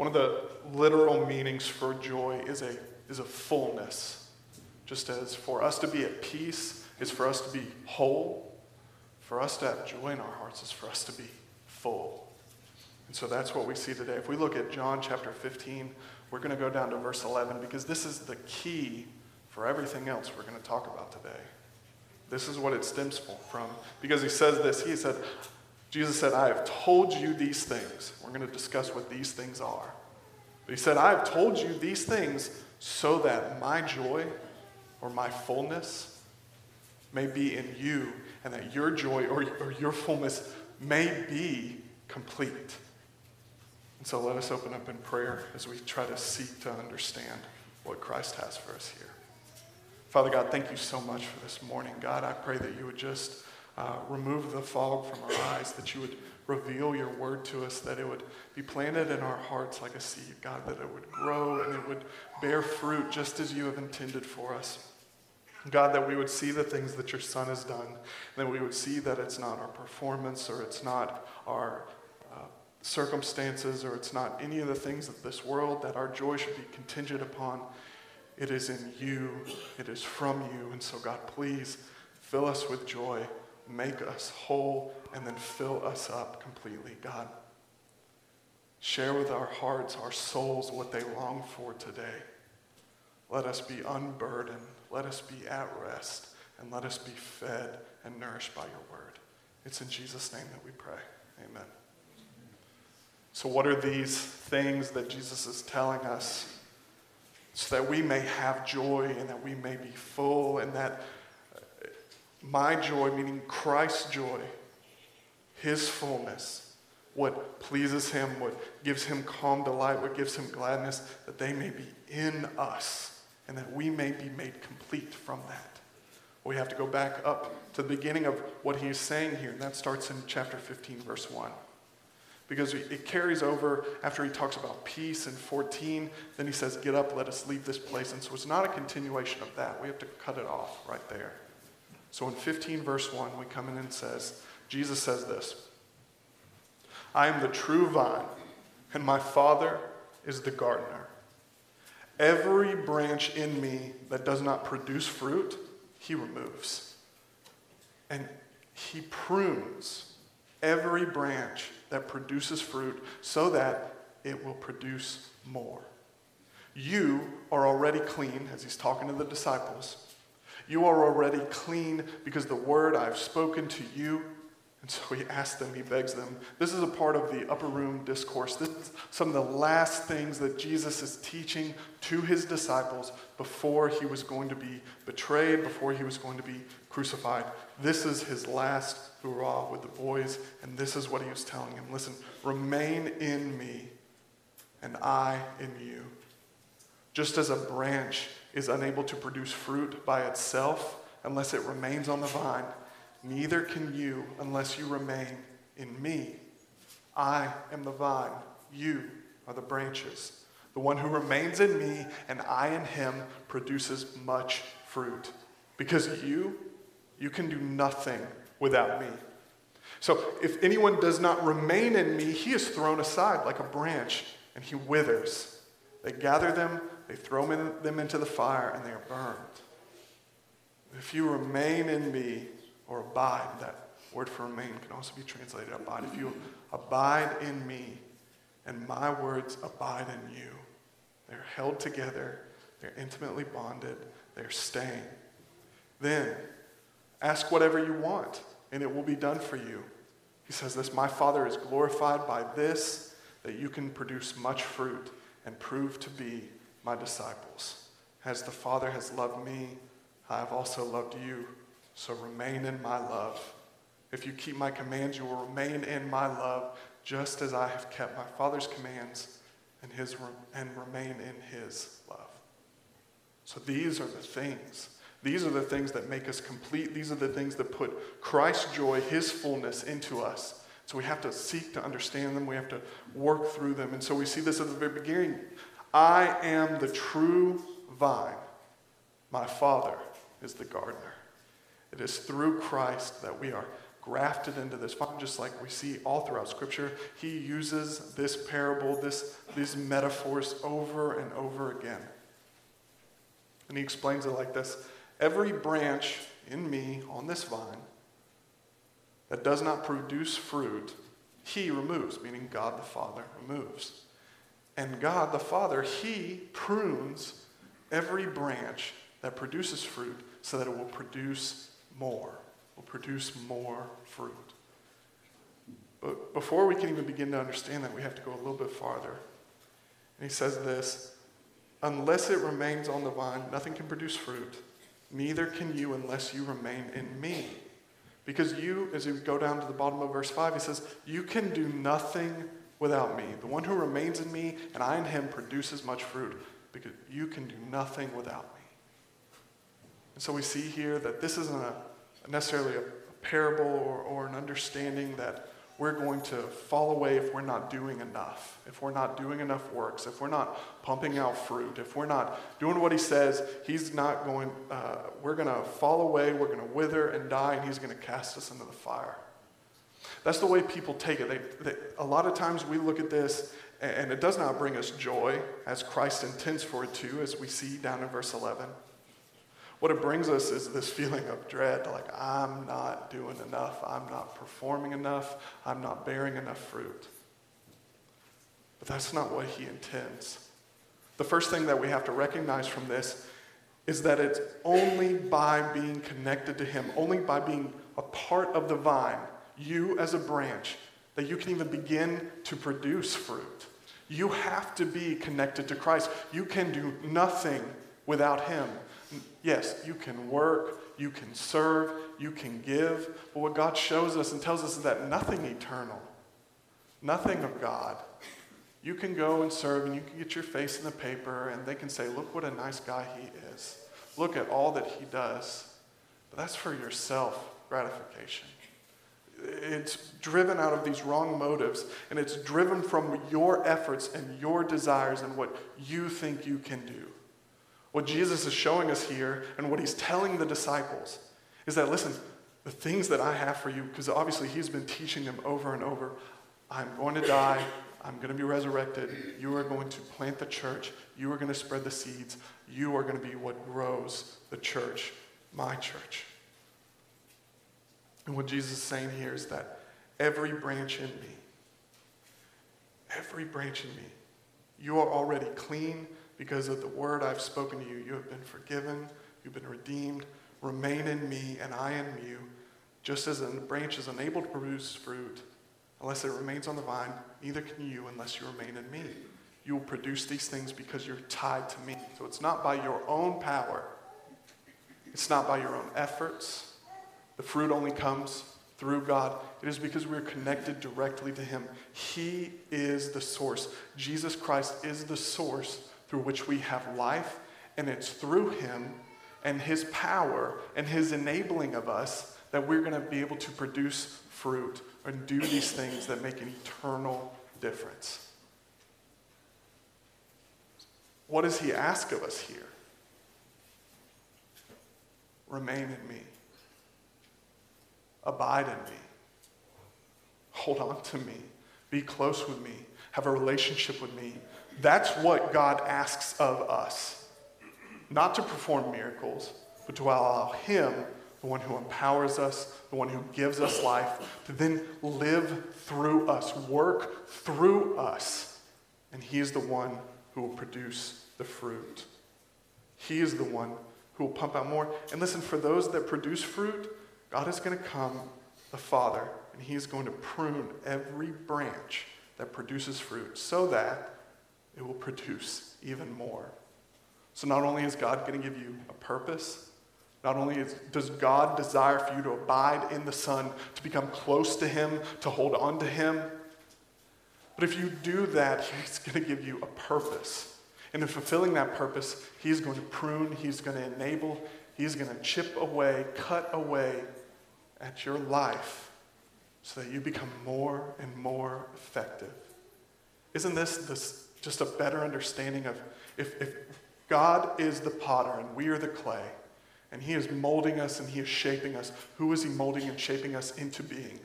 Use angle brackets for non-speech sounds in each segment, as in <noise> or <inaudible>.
One of the literal meanings for joy is a, is a fullness. Just as for us to be at peace is for us to be whole, for us to have joy in our hearts is for us to be full. And so that's what we see today. If we look at John chapter 15, we're going to go down to verse 11 because this is the key for everything else we're going to talk about today. This is what it stems from. Because he says this He said, Jesus said, I have told you these things. We're going to discuss what these things are. But he said, I have told you these things so that my joy or my fullness may be in you, and that your joy or, or your fullness may be complete. And so let us open up in prayer as we try to seek to understand what Christ has for us here. Father God, thank you so much for this morning. God, I pray that you would just uh, remove the fog from our eyes, that you would reveal your word to us, that it would be planted in our hearts like a seed, God, that it would grow and it would bear fruit just as you have intended for us. God, that we would see the things that your Son has done, that we would see that it's not our performance or it's not our uh, circumstances or it's not any of the things of this world that our joy should be contingent upon. It is in you, it is from you. And so, God, please fill us with joy, make us whole, and then fill us up completely, God. Share with our hearts, our souls, what they long for today. Let us be unburdened. Let us be at rest. And let us be fed and nourished by your word. It's in Jesus' name that we pray. Amen. So, what are these things that Jesus is telling us so that we may have joy and that we may be full and that my joy, meaning Christ's joy, his fullness, what pleases him, what gives him calm delight, what gives him gladness, that they may be in us and that we may be made complete from that. We have to go back up to the beginning of what he's saying here, and that starts in chapter 15, verse 1 because it carries over after he talks about peace in 14. Then he says, Get up, let us leave this place. And so it's not a continuation of that. We have to cut it off right there. So in 15, verse 1, we come in and says, Jesus says this I am the true vine, and my Father is the gardener. Every branch in me that does not produce fruit, he removes. And he prunes every branch that produces fruit so that it will produce more. You are already clean, as he's talking to the disciples. You are already clean because the word I've spoken to you. And so he asks them, he begs them. This is a part of the upper room discourse. This is some of the last things that Jesus is teaching to his disciples before he was going to be betrayed, before he was going to be crucified. This is his last hurrah with the boys, and this is what he was telling him. Listen, remain in me, and I in you. Just as a branch is unable to produce fruit by itself unless it remains on the vine, neither can you unless you remain in me. I am the vine, you are the branches. The one who remains in me and I in him produces much fruit. Because you you can do nothing without me. So if anyone does not remain in me, he is thrown aside like a branch and he withers. They gather them, they throw them into the fire, and they are burned. If you remain in me or abide, that word for remain can also be translated abide. If you abide in me and my words abide in you, they're held together, they're intimately bonded, they're staying. Then Ask whatever you want, and it will be done for you. He says this My Father is glorified by this, that you can produce much fruit and prove to be my disciples. As the Father has loved me, I have also loved you. So remain in my love. If you keep my commands, you will remain in my love, just as I have kept my Father's commands and, his, and remain in his love. So these are the things these are the things that make us complete. These are the things that put Christ's joy, his fullness into us. So we have to seek to understand them. We have to work through them. And so we see this at the very beginning. I am the true vine. My Father is the gardener. It is through Christ that we are grafted into this vine, just like we see all throughout Scripture. He uses this parable, this, these metaphors over and over again. And he explains it like this Every branch in me on this vine that does not produce fruit, he removes, meaning God the Father removes. And God the Father, he prunes every branch that produces fruit so that it will produce more, will produce more fruit. But before we can even begin to understand that, we have to go a little bit farther. And he says this Unless it remains on the vine, nothing can produce fruit. Neither can you unless you remain in me. Because you, as we go down to the bottom of verse 5, he says, You can do nothing without me. The one who remains in me and I in him produces much fruit because you can do nothing without me. And so we see here that this isn't a, necessarily a parable or, or an understanding that we're going to fall away if we're not doing enough, if we're not doing enough works, if we're not pumping out fruit, if we're not doing what he says, he's not going, uh, we're going to fall away, we're going to wither and die, and he's going to cast us into the fire. That's the way people take it. They, they, a lot of times we look at this, and it does not bring us joy, as Christ intends for it to, as we see down in verse 11. What it brings us is this feeling of dread like, I'm not doing enough, I'm not performing enough, I'm not bearing enough fruit. But that's not what he intends. The first thing that we have to recognize from this is that it's only by being connected to him, only by being a part of the vine, you as a branch, that you can even begin to produce fruit. You have to be connected to Christ. You can do nothing without him. Yes, you can work, you can serve, you can give, but what God shows us and tells us is that nothing eternal, nothing of God. You can go and serve and you can get your face in the paper and they can say, Look what a nice guy he is. Look at all that he does. But that's for your self gratification. It's driven out of these wrong motives and it's driven from your efforts and your desires and what you think you can do. What Jesus is showing us here and what he's telling the disciples is that, listen, the things that I have for you, because obviously he's been teaching them over and over I'm going to die, I'm going to be resurrected, you are going to plant the church, you are going to spread the seeds, you are going to be what grows the church, my church. And what Jesus is saying here is that every branch in me, every branch in me, you are already clean because of the word I've spoken to you. You have been forgiven, you've been redeemed. Remain in me, and I in you. Just as a branch is unable to produce fruit unless it remains on the vine, neither can you unless you remain in me. You will produce these things because you're tied to me. So it's not by your own power, it's not by your own efforts. The fruit only comes through God. It is because we're connected directly to Him. He is the source. Jesus Christ is the source through which we have life, and it's through Him and His power and His enabling of us that we're going to be able to produce fruit and do these things that make an eternal difference. What does He ask of us here? Remain in me. Abide in me. Hold on to me. Be close with me. Have a relationship with me. That's what God asks of us. Not to perform miracles, but to allow Him, the one who empowers us, the one who gives us life, to then live through us, work through us. And He is the one who will produce the fruit. He is the one who will pump out more. And listen, for those that produce fruit, God is going to come, the Father, and He is going to prune every branch that produces fruit so that it will produce even more. So, not only is God going to give you a purpose, not only is, does God desire for you to abide in the Son, to become close to Him, to hold on to Him, but if you do that, <laughs> He's going to give you a purpose. And in fulfilling that purpose, He's going to prune, He's going to enable, He's going to chip away, cut away at your life so that you become more and more effective. Isn't this this just a better understanding of if, if God is the potter and we are the clay, And He is molding us and He is shaping us. Who is He molding and shaping us into being?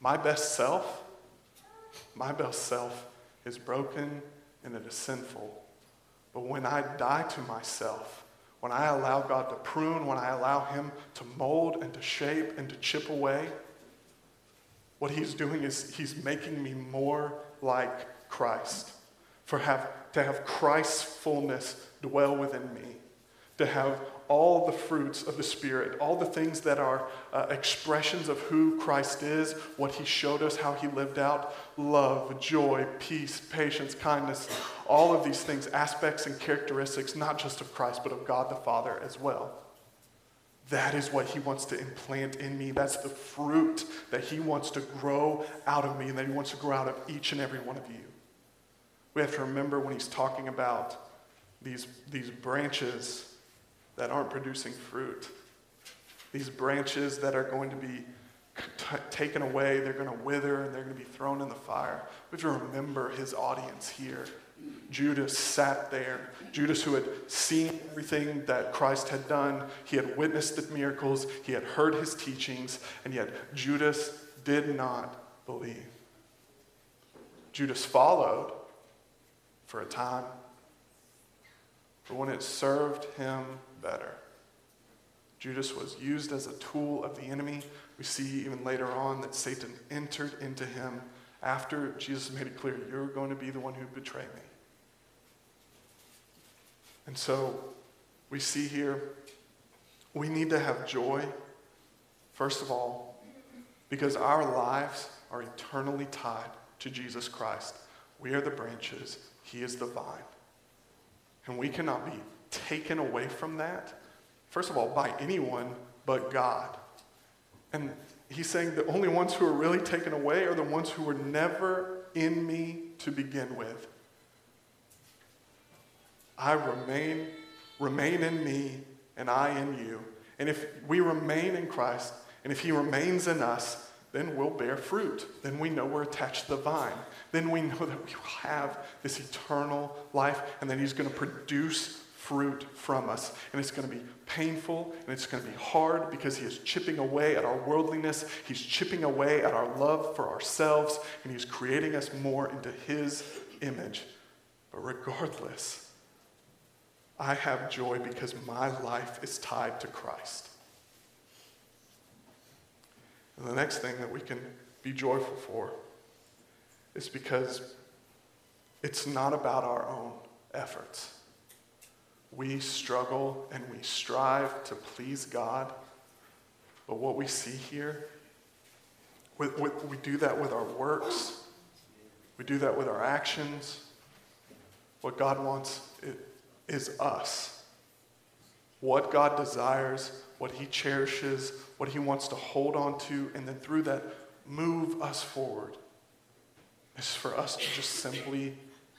My best self? My best self is broken and it is sinful. But when I die to myself, when I allow God to prune, when I allow Him to mold and to shape and to chip away, what He's doing is He's making me more like Christ. For have, to have Christ's fullness dwell within me, to have all the fruits of the Spirit, all the things that are uh, expressions of who Christ is, what He showed us, how He lived out love, joy, peace, patience, kindness, all of these things, aspects and characteristics, not just of Christ, but of God the Father as well. That is what He wants to implant in me. That's the fruit that He wants to grow out of me and that He wants to grow out of each and every one of you. We have to remember when He's talking about these, these branches that aren't producing fruit. These branches that are going to be t- taken away, they're going to wither, and they're going to be thrown in the fire. We have to remember his audience here. Judas sat there. Judas, who had seen everything that Christ had done, he had witnessed the miracles, he had heard his teachings, and yet Judas did not believe. Judas followed for a time, but when it served him better. Judas was used as a tool of the enemy. We see even later on that Satan entered into him after Jesus made it clear, You're going to be the one who betrayed me. And so we see here we need to have joy, first of all, because our lives are eternally tied to Jesus Christ. We are the branches, He is the vine. And we cannot be taken away from that, first of all, by anyone but God. And he's saying the only ones who are really taken away are the ones who were never in me to begin with. I remain, remain in me, and I in you. And if we remain in Christ, and if he remains in us, then we'll bear fruit. Then we know we're attached to the vine. Then we know that we will have this eternal life, and then he's going to produce fruit from us. And it's going to be painful and it's going to be hard because He is chipping away at our worldliness. He's chipping away at our love for ourselves and He's creating us more into His image. But regardless, I have joy because my life is tied to Christ. And the next thing that we can be joyful for is because it's not about our own efforts. We struggle and we strive to please God. But what we see here, we, we, we do that with our works, we do that with our actions. What God wants is us. What God desires, what He cherishes, what He wants to hold on to, and then through that, move us forward is for us to just simply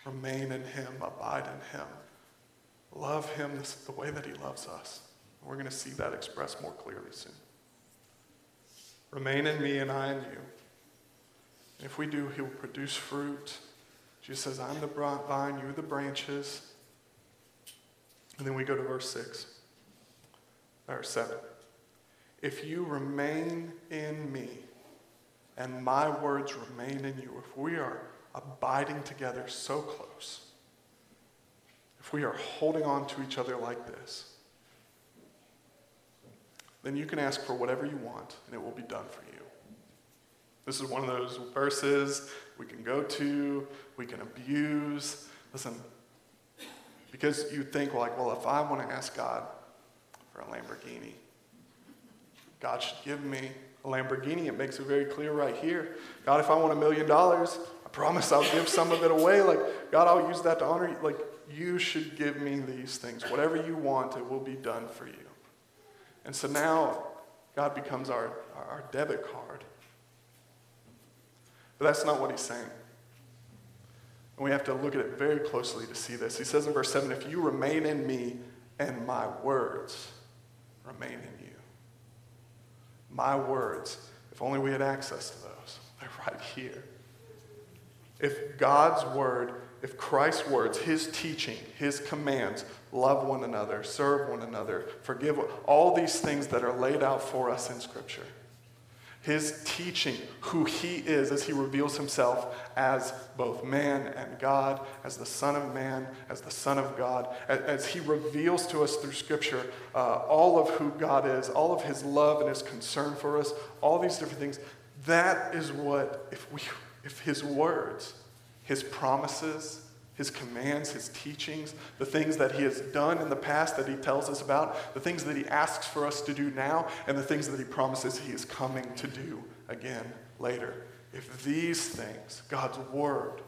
remain in Him, abide in Him love him the way that he loves us. We're going to see that expressed more clearly soon. Remain in me and I in you. If we do, he will produce fruit. Jesus says, I'm the vine, you're the branches. And then we go to verse 6, or 7. If you remain in me and my words remain in you, if we are abiding together so close, we are holding on to each other like this, then you can ask for whatever you want and it will be done for you. This is one of those verses we can go to, we can abuse. Listen, because you think, like, well, if I want to ask God for a Lamborghini, God should give me a Lamborghini. It makes it very clear right here. God, if I want a million dollars, I promise I'll give some of it away. Like, God, I'll use that to honor you. Like, you should give me these things. Whatever you want, it will be done for you. And so now God becomes our, our debit card. But that's not what he's saying. And we have to look at it very closely to see this. He says in verse 7 If you remain in me and my words remain in you. My words, if only we had access to those, <laughs> they're right here. If God's word if Christ's words, his teaching, his commands, love one another, serve one another, forgive, all these things that are laid out for us in Scripture, his teaching who he is as he reveals himself as both man and God, as the Son of Man, as the Son of God, as, he reveals to us through Scripture uh, all of who God is, all of his love and his concern for us, all these different things. That is what, if, we, if his words, his promises, his commands, his teachings, the things that he has done in the past that he tells us about, the things that he asks for us to do now, and the things that he promises he is coming to do again later. If these things, God's word,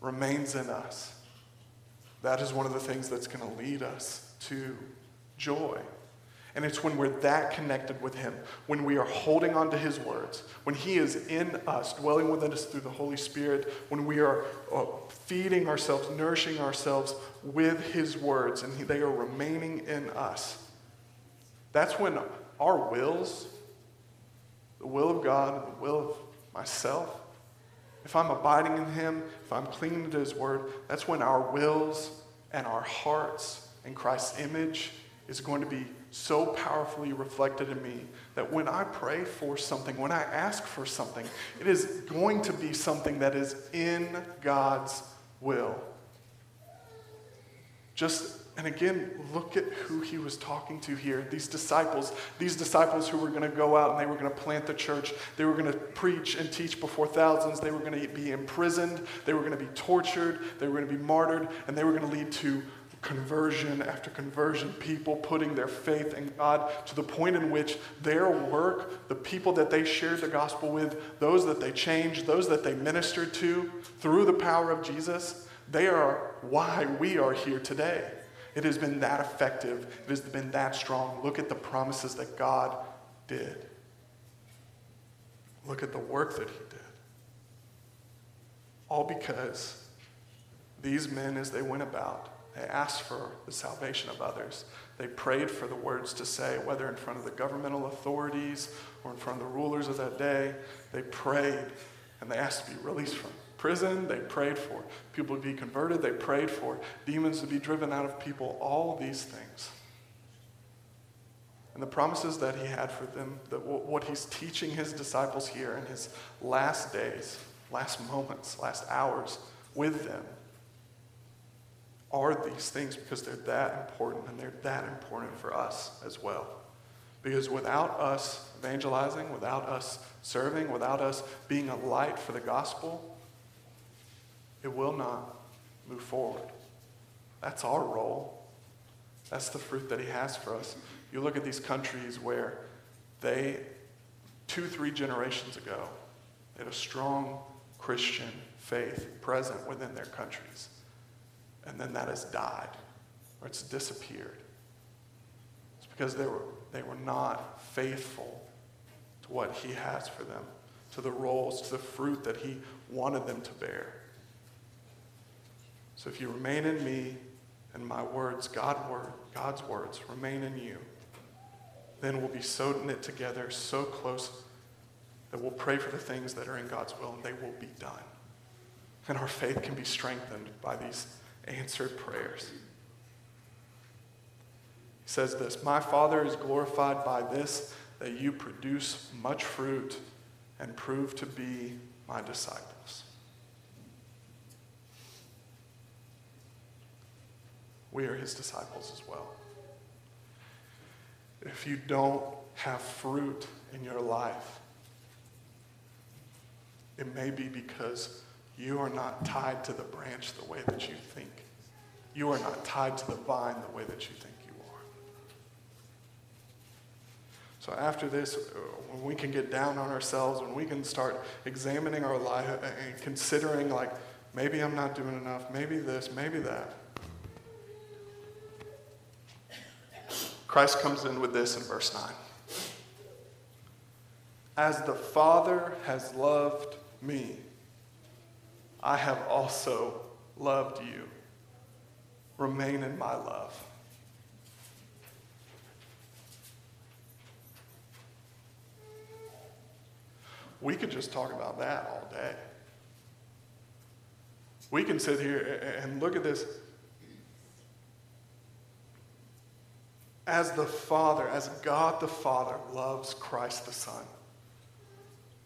remains in us, that is one of the things that's going to lead us to joy. And it's when we're that connected with Him, when we are holding on to His words, when He is in us, dwelling within us through the Holy Spirit, when we are uh, feeding ourselves, nourishing ourselves with His words, and they are remaining in us. That's when our wills, the will of God, the will of myself, if I'm abiding in Him, if I'm clinging to His word, that's when our wills and our hearts and Christ's image is going to be so powerfully reflected in me that when I pray for something, when I ask for something, it is going to be something that is in God's will. Just, and again, look at who he was talking to here. These disciples, these disciples who were going to go out and they were going to plant the church. They were going to preach and teach before thousands. They were going to be imprisoned. They were going to be tortured. They were going to be martyred. And they were going to lead to conversion after conversion, people putting their faith in God to the point in which their work, the people that they shared the gospel with, those that they changed, those that they ministered to through the power of Jesus, they are why we are here today. It has been that effective, it has been that strong. Look at the promises that God did. Look at the work that He did. All because these men, as they went about, they asked for the salvation of others. They prayed for the words to say, whether in front of the governmental authorities or in front of the rulers of that day. They prayed and they asked to be released from prison. They prayed for people to be converted. They prayed for demons to be driven out of people. All these things. And the promises that he had for them, that what he's teaching his disciples here in his last days, last moments, last hours with them are these things because they're that important and they're that important for us as well. Because without us evangelizing, without us serving, without us being a light for the gospel, it will not move forward. That's our role. That's the fruit that he has for us. You look at these countries where they, two, three generations ago, had a strong Christian faith present within their countries and then that has died or it's disappeared. It's because they were, they were not faithful to what He has for them, to the roles, to the fruit that He wanted them to bear. So if you remain in me and my words, God word, God's words, remain in you, then we'll be so knit together, so close, that we'll pray for the things that are in God's will and they will be done. And our faith can be strengthened by these answered prayers. He says this My Father is glorified by this, that you produce much fruit and prove to be my disciples. We are his disciples as well. If you don't have fruit in your life, it may be because you are not tied to the branch the way that you think. You are not tied to the vine the way that you think you are. So after this, when we can get down on ourselves, when we can start examining our life and considering, like, maybe I'm not doing enough, maybe this, maybe that. Christ comes in with this in verse 9. As the Father has loved me, I have also loved you. Remain in my love. We could just talk about that all day. We can sit here and look at this. As the Father, as God the Father loves Christ the Son.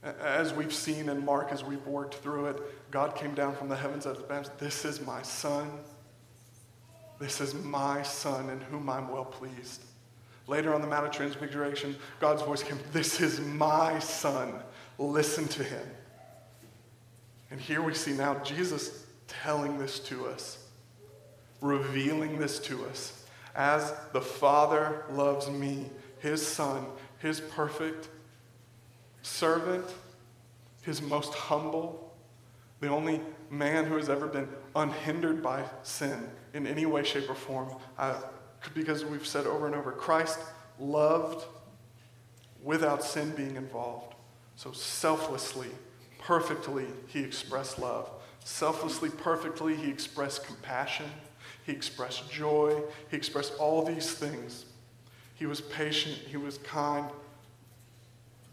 As we've seen in Mark, as we've worked through it, God came down from the heavens as. This is my Son. This is my Son in whom I'm well pleased. Later on the Mount of Transfiguration, God's voice came, This is my Son. Listen to him. And here we see now Jesus telling this to us, revealing this to us. As the Father loves me, his Son, his perfect servant, his most humble, the only man who has ever been unhindered by sin in any way, shape, or form. Uh, because we've said over and over Christ loved without sin being involved. So selflessly, perfectly, he expressed love. Selflessly, perfectly, he expressed compassion. He expressed joy. He expressed all these things. He was patient. He was kind.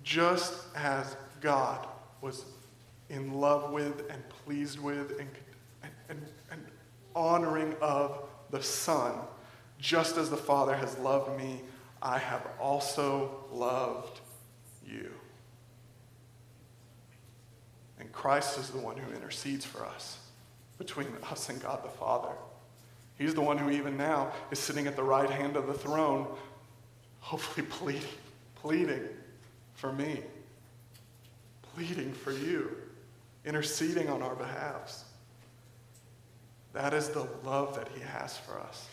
Just as God was in love with and pleased with and, and, and honoring of the Son, just as the Father has loved me, I have also loved you. And Christ is the one who intercedes for us between us and God the Father. He's the one who, even now, is sitting at the right hand of the throne, hopefully <laughs> pleading, pleading for me, pleading for you, interceding on our behalves. That is the love that he has for us.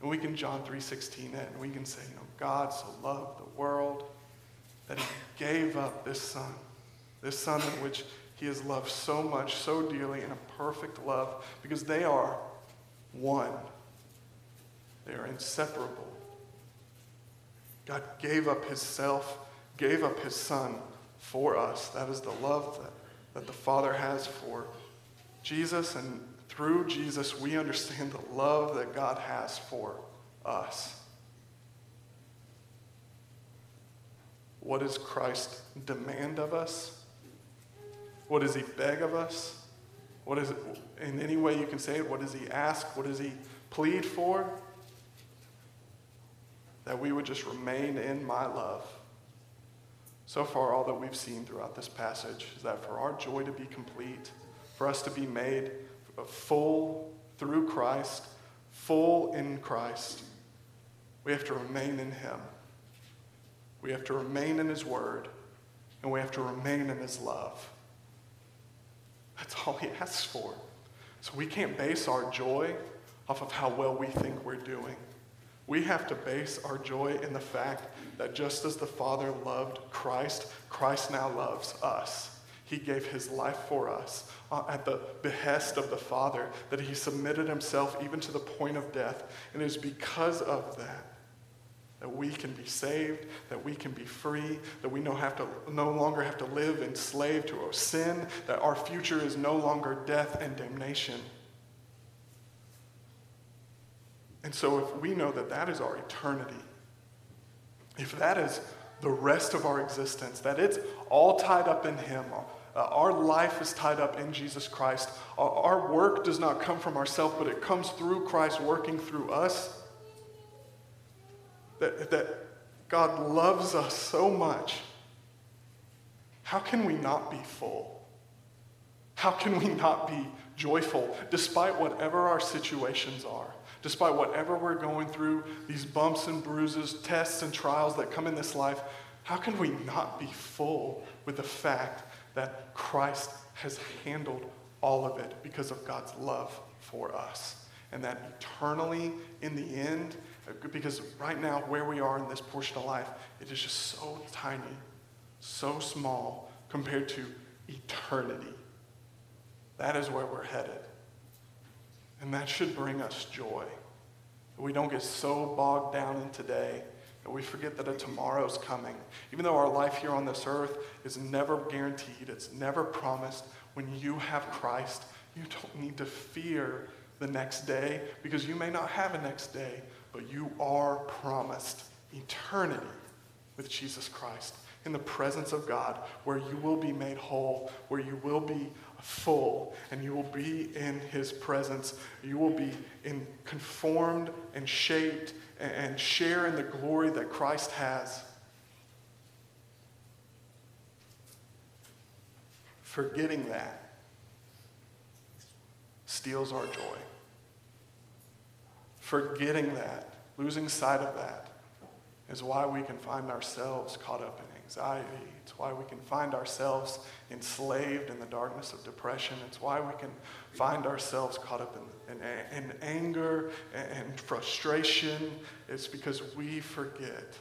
And we can John 3:16 it, and we can say, you know, God so loved the world that he gave up this son, this son in which he has loved so much, so dearly, in a perfect love, because they are one. They are inseparable. God gave up his self, gave up his son for us. That is the love that, that the Father has for Jesus. And through Jesus, we understand the love that God has for us. What does Christ demand of us? What does he beg of us? What is it, in any way you can say it, what does he ask? What does he plead for? That we would just remain in my love. So far, all that we've seen throughout this passage is that for our joy to be complete, for us to be made full through Christ, full in Christ, we have to remain in him. We have to remain in his word, and we have to remain in his love. That's all he asks for. So we can't base our joy off of how well we think we're doing. We have to base our joy in the fact that just as the Father loved Christ, Christ now loves us. He gave his life for us uh, at the behest of the Father, that he submitted himself even to the point of death. And it is because of that that we can be saved, that we can be free, that we no, have to, no longer have to live enslaved to our sin, that our future is no longer death and damnation. And so, if we know that that is our eternity, if that is the rest of our existence, that it's all tied up in Him, uh, our life is tied up in Jesus Christ, our, our work does not come from ourselves, but it comes through Christ working through us that, that God loves us so much, how can we not be full? How can we not be joyful despite whatever our situations are? Despite whatever we're going through, these bumps and bruises, tests and trials that come in this life, how can we not be full with the fact that Christ has handled all of it because of God's love for us? And that eternally, in the end, because right now, where we are in this portion of life, it is just so tiny, so small compared to eternity. That is where we're headed. And that should bring us joy. We don't get so bogged down in today that we forget that a tomorrow's coming. Even though our life here on this earth is never guaranteed, it's never promised, when you have Christ, you don't need to fear the next day because you may not have a next day, but you are promised eternity with Jesus Christ in the presence of God, where you will be made whole, where you will be full and you will be in his presence. You will be in, conformed and shaped and, share in the glory that Christ has. Forgetting that steals our joy. Forgetting that, losing sight of that, is why we can find ourselves caught up in anxiety. It's why we can find ourselves enslaved in the darkness of depression. It's why we can find ourselves caught up in, in, in anger and frustration. It's because we forget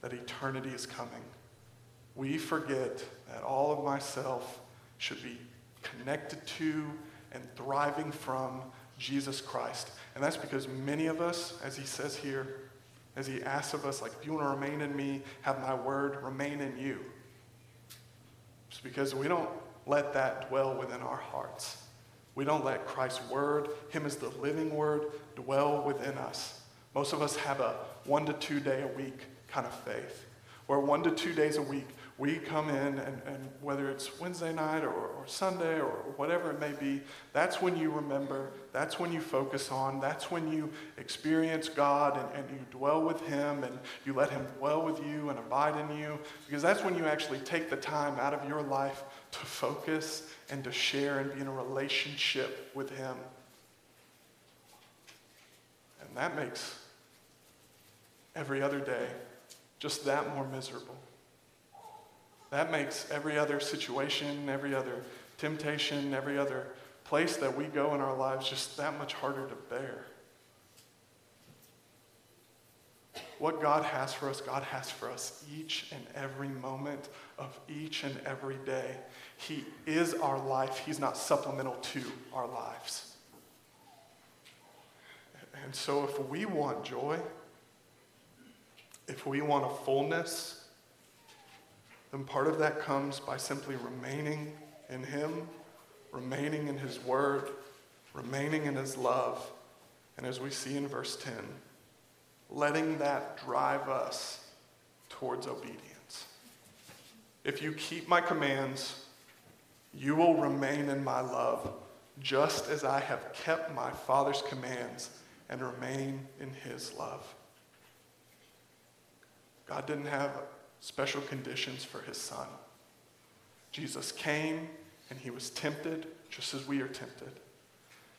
that eternity is coming. We forget that all of myself should be connected to and thriving from Jesus Christ. And that's because many of us, as he says here, as he asks of us, like, if you want to remain in me, have my word remain in you. It's because we don't let that dwell within our hearts. We don't let Christ's word, him as the living word, dwell within us. Most of us have a one to two day a week kind of faith, where one to two days a week we come in, and, and whether it's Wednesday night or, or Sunday or whatever it may be, that's when you remember, that's when you focus on, that's when you experience God and, and you dwell with Him and you let Him dwell with you and abide in you, because that's when you actually take the time out of your life to focus and to share and be in a relationship with Him. And that makes every other day just that more miserable. That makes every other situation, every other temptation, every other place that we go in our lives just that much harder to bear. What God has for us, God has for us each and every moment of each and every day. He is our life, He's not supplemental to our lives. And so, if we want joy, if we want a fullness, then part of that comes by simply remaining in Him, remaining in His Word, remaining in His love. And as we see in verse 10, letting that drive us towards obedience. If you keep my commands, you will remain in my love, just as I have kept my Father's commands and remain in his love. God didn't have special conditions for his son. Jesus came and he was tempted just as we are tempted.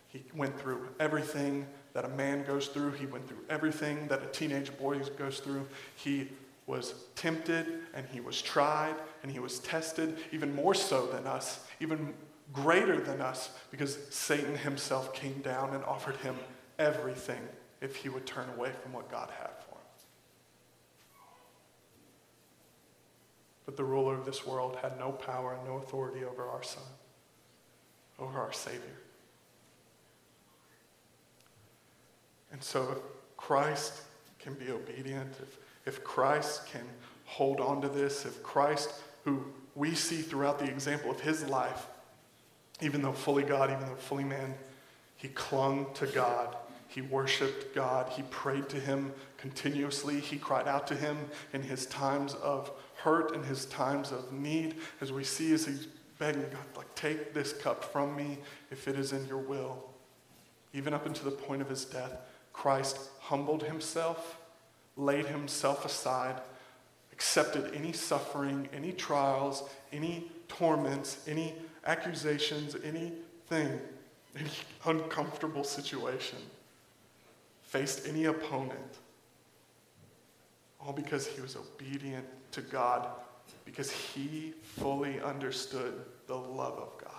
He went through everything that a man goes through, he went through everything that a teenage boy goes through. He was tempted and he was tried and he was tested, even more so than us, even greater than us, because Satan himself came down and offered him everything if he would turn away from what God had for him. But the ruler of this world had no power and no authority over our Son, over our Savior. And so, if Christ can be obedient, if, if Christ can hold on to this, if Christ, who we see throughout the example of his life, even though fully God, even though fully man, he clung to God. He worshiped God. He prayed to him continuously. He cried out to him in his times of hurt, in his times of need, as we see as he's begging God, like, take this cup from me if it is in your will. Even up until the point of his death, Christ humbled himself, laid himself aside, accepted any suffering, any trials, any torments, any accusations, anything, any uncomfortable situation, faced any opponent, all because he was obedient to God because he fully understood the love of God.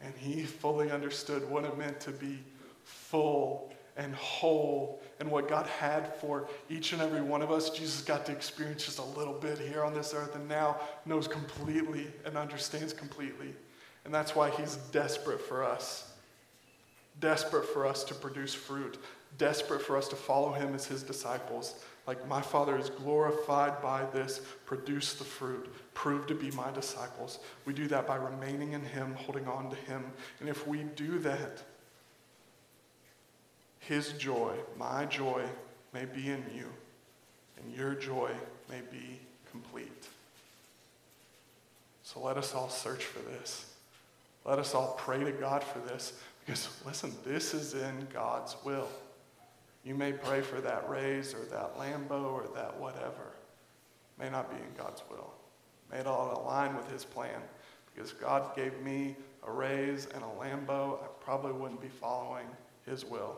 And he fully understood what it meant to be full and whole and what God had for each and every one of us. Jesus got to experience just a little bit here on this earth and now knows completely and understands completely. And that's why he's desperate for us. Desperate for us to produce fruit, desperate for us to follow him as his disciples, like my Father is glorified by this, produce the fruit, prove to be my disciples. We do that by remaining in Him, holding on to Him. And if we do that, His joy, my joy, may be in you, and your joy may be complete. So let us all search for this. Let us all pray to God for this because, listen, this is in God's will. You may pray for that raise or that Lambo or that whatever. May not be in God's will. May it all align with His plan. Because God gave me a raise and a Lambo, I probably wouldn't be following His will.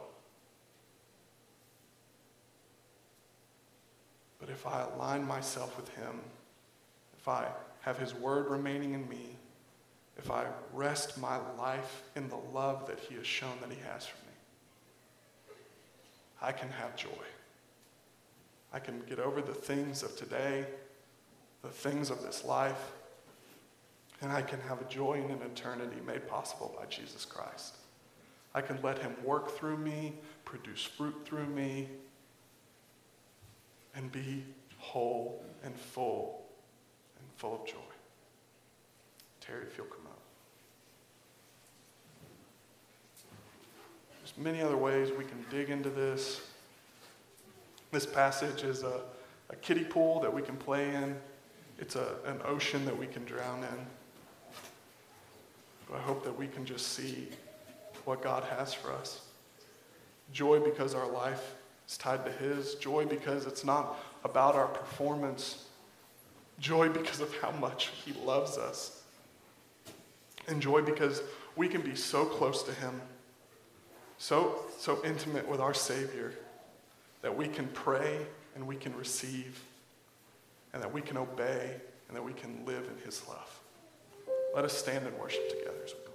But if I align myself with Him, if I have His word remaining in me, if I rest my life in the love that He has shown that He has for me, I can have joy. I can get over the things of today, the things of this life, and I can have a joy in an eternity made possible by Jesus Christ. I can let Him work through me, produce fruit through me, and be whole and full and full of joy. Terry, you'll come up. There's many other ways we can dig into this. This passage is a, a kiddie pool that we can play in. It's a, an ocean that we can drown in. But I hope that we can just see what God has for us. Joy because our life is tied to His. Joy because it's not about our performance. Joy because of how much He loves us. And joy because we can be so close to Him, so, so intimate with our Savior, that we can pray and we can receive, and that we can obey, and that we can live in His love. Let us stand and worship together as we